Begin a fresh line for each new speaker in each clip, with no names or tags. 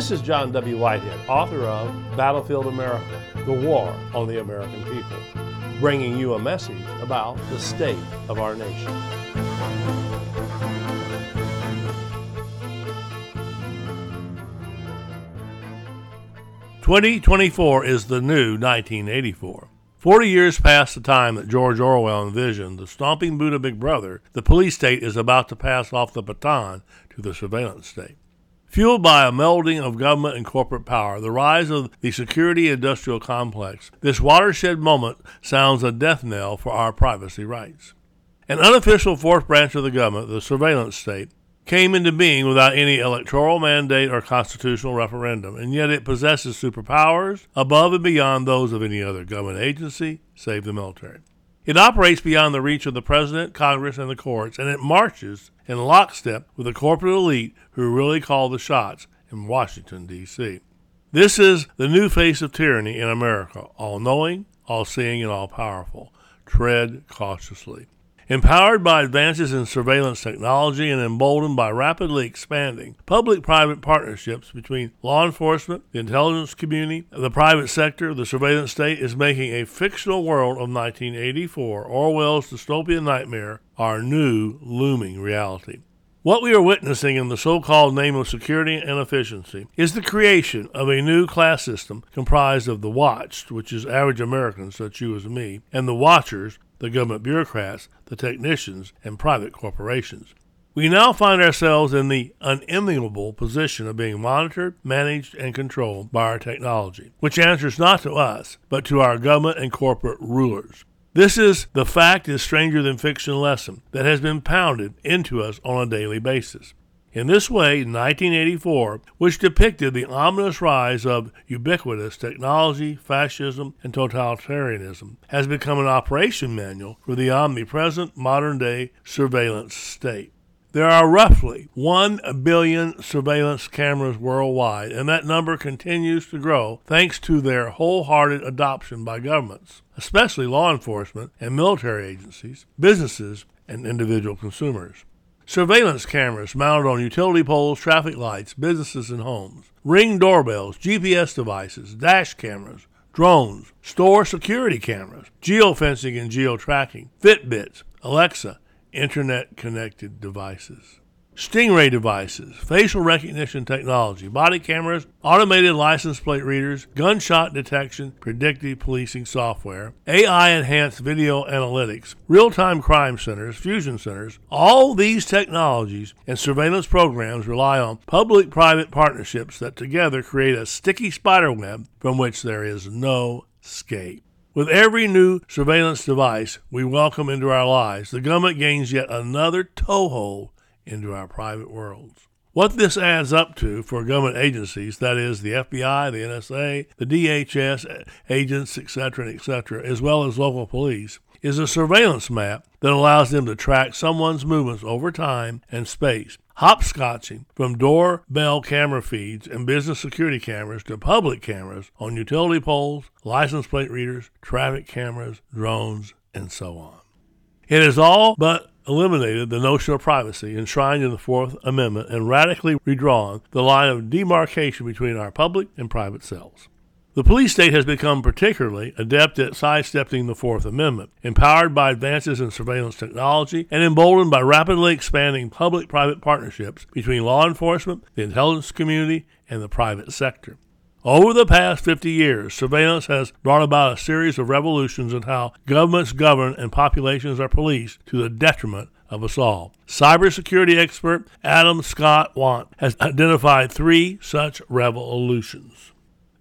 This is John W. Whitehead, author of Battlefield America The War on the American People, bringing you a message about the state of our nation. Twenty twenty four is the new nineteen eighty four. Forty years past the time that George Orwell envisioned the stomping boot of Big Brother, the police state is about to pass off the baton to the surveillance state. Fueled by a melding of government and corporate power, the rise of the security industrial complex, this watershed moment sounds a death knell for our privacy rights. An unofficial fourth branch of the government, the surveillance state, came into being without any electoral mandate or constitutional referendum, and yet it possesses superpowers above and beyond those of any other government agency, save the military. It operates beyond the reach of the president, Congress, and the courts, and it marches in lockstep with the corporate elite who really call the shots in Washington, D.C. This is the new face of tyranny in America, all knowing, all seeing, and all powerful. Tread cautiously. Empowered by advances in surveillance technology and emboldened by rapidly expanding public private partnerships between law enforcement, the intelligence community, the private sector, the surveillance state is making a fictional world of 1984, Orwell's dystopian nightmare, our new looming reality. What we are witnessing in the so called name of security and efficiency is the creation of a new class system comprised of the watched, which is average Americans such you as me, and the watchers, the government bureaucrats, the technicians, and private corporations. We now find ourselves in the unenviable position of being monitored, managed, and controlled by our technology, which answers not to us, but to our government and corporate rulers. This is the fact is stranger than fiction lesson that has been pounded into us on a daily basis. In this way, 1984, which depicted the ominous rise of ubiquitous technology, fascism, and totalitarianism, has become an operation manual for the omnipresent modern day surveillance state. There are roughly 1 billion surveillance cameras worldwide, and that number continues to grow thanks to their wholehearted adoption by governments, especially law enforcement and military agencies, businesses, and individual consumers. Surveillance cameras mounted on utility poles, traffic lights, businesses, and homes. Ring doorbells, GPS devices, dash cameras, drones, store security cameras, geofencing and geotracking, Fitbits, Alexa, internet connected devices. Stingray devices, facial recognition technology, body cameras, automated license plate readers, gunshot detection, predictive policing software, AI enhanced video analytics, real time crime centers, fusion centers, all these technologies and surveillance programs rely on public private partnerships that together create a sticky spider web from which there is no escape. With every new surveillance device we welcome into our lives, the government gains yet another toehold into our private worlds. What this adds up to for government agencies, that is the FBI, the NSA, the DHS agents, etc., etc., as well as local police, is a surveillance map that allows them to track someone's movements over time and space, hopscotching from doorbell camera feeds and business security cameras to public cameras on utility poles, license plate readers, traffic cameras, drones, and so on. It is all but eliminated the notion of privacy enshrined in the Fourth Amendment and radically redrawn the line of demarcation between our public and private selves. The police state has become particularly adept at sidestepping the Fourth Amendment, empowered by advances in surveillance technology and emboldened by rapidly expanding public private partnerships between law enforcement, the intelligence community, and the private sector. Over the past 50 years, surveillance has brought about a series of revolutions in how governments govern and populations are policed to the detriment of us all. Cybersecurity expert Adam Scott Wandt has identified three such revolutions.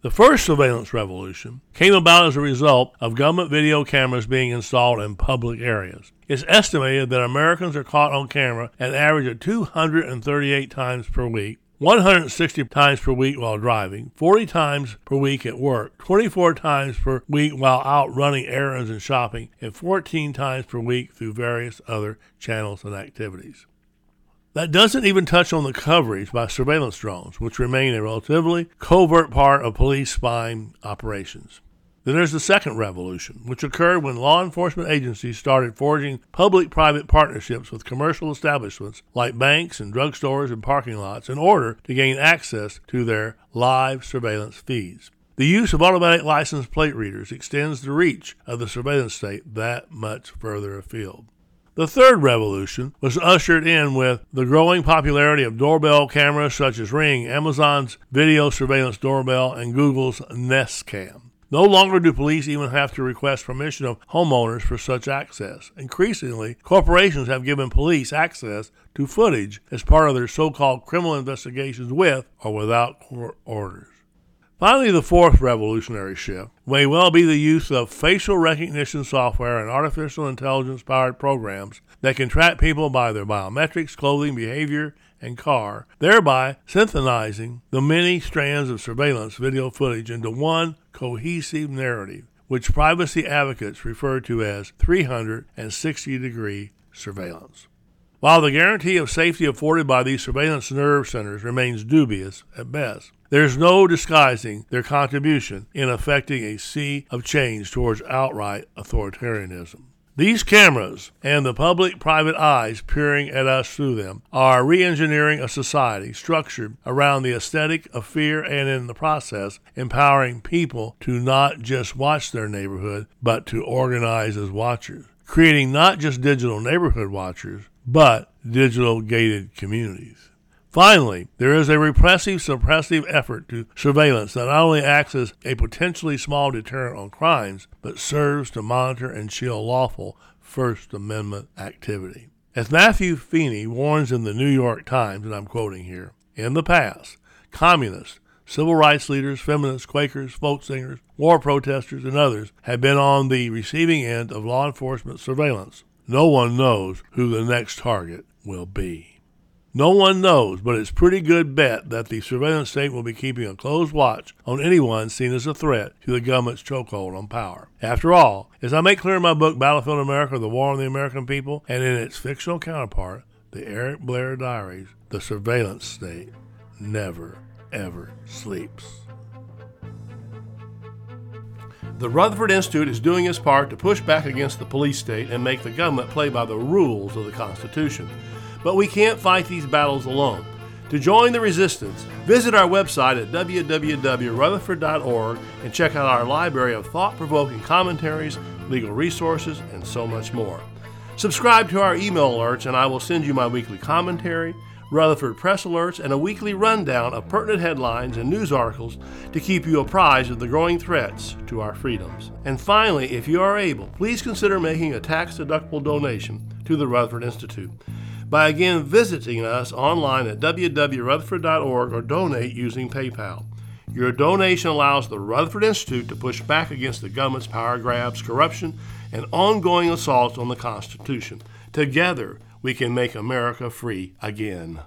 The first surveillance revolution came about as a result of government video cameras being installed in public areas. It's estimated that Americans are caught on camera an average of 238 times per week, 160 times per week while driving, 40 times per week at work, 24 times per week while out running errands and shopping, and 14 times per week through various other channels and activities. That doesn't even touch on the coverage by surveillance drones, which remain a relatively covert part of police spying operations. Then there's the second revolution, which occurred when law enforcement agencies started forging public private partnerships with commercial establishments like banks and drugstores and parking lots in order to gain access to their live surveillance feeds. The use of automatic license plate readers extends the reach of the surveillance state that much further afield. The third revolution was ushered in with the growing popularity of doorbell cameras such as Ring, Amazon's video surveillance doorbell, and Google's Nest Cam. No longer do police even have to request permission of homeowners for such access. Increasingly, corporations have given police access to footage as part of their so called criminal investigations with or without court orders. Finally, the fourth revolutionary shift may well be the use of facial recognition software and artificial intelligence powered programs that can track people by their biometrics, clothing, behavior, and car, thereby synthesizing the many strands of surveillance video footage into one cohesive narrative, which privacy advocates refer to as 360 degree surveillance. While the guarantee of safety afforded by these surveillance nerve centers remains dubious at best, there's no disguising their contribution in effecting a sea of change towards outright authoritarianism. These cameras and the public private eyes peering at us through them are re engineering a society structured around the aesthetic of fear and, in the process, empowering people to not just watch their neighborhood, but to organize as watchers, creating not just digital neighborhood watchers, but digital gated communities. Finally, there is a repressive, suppressive effort to surveillance that not only acts as a potentially small deterrent on crimes, but serves to monitor and shield lawful First Amendment activity. As Matthew Feeney warns in the New York Times, and I'm quoting here, in the past, communists, civil rights leaders, feminists, Quakers, folk singers, war protesters, and others have been on the receiving end of law enforcement surveillance. No one knows who the next target will be. No one knows, but it's pretty good bet that the surveillance state will be keeping a close watch on anyone seen as a threat to the government's chokehold on power. After all, as I make clear in my book Battlefield America, The War on the American People, and in its fictional counterpart, The Eric Blair Diaries, the surveillance state never, ever sleeps. The Rutherford Institute is doing its part to push back against the police state and make the government play by the rules of the Constitution. But we can't fight these battles alone. To join the resistance, visit our website at www.rutherford.org and check out our library of thought provoking commentaries, legal resources, and so much more. Subscribe to our email alerts, and I will send you my weekly commentary, Rutherford press alerts, and a weekly rundown of pertinent headlines and news articles to keep you apprised of the growing threats to our freedoms. And finally, if you are able, please consider making a tax deductible donation to the Rutherford Institute by again visiting us online at www.rutherford.org or donate using PayPal. Your donation allows the Rutherford Institute to push back against the government's power grabs, corruption, and ongoing assaults on the Constitution. Together, we can make America free again.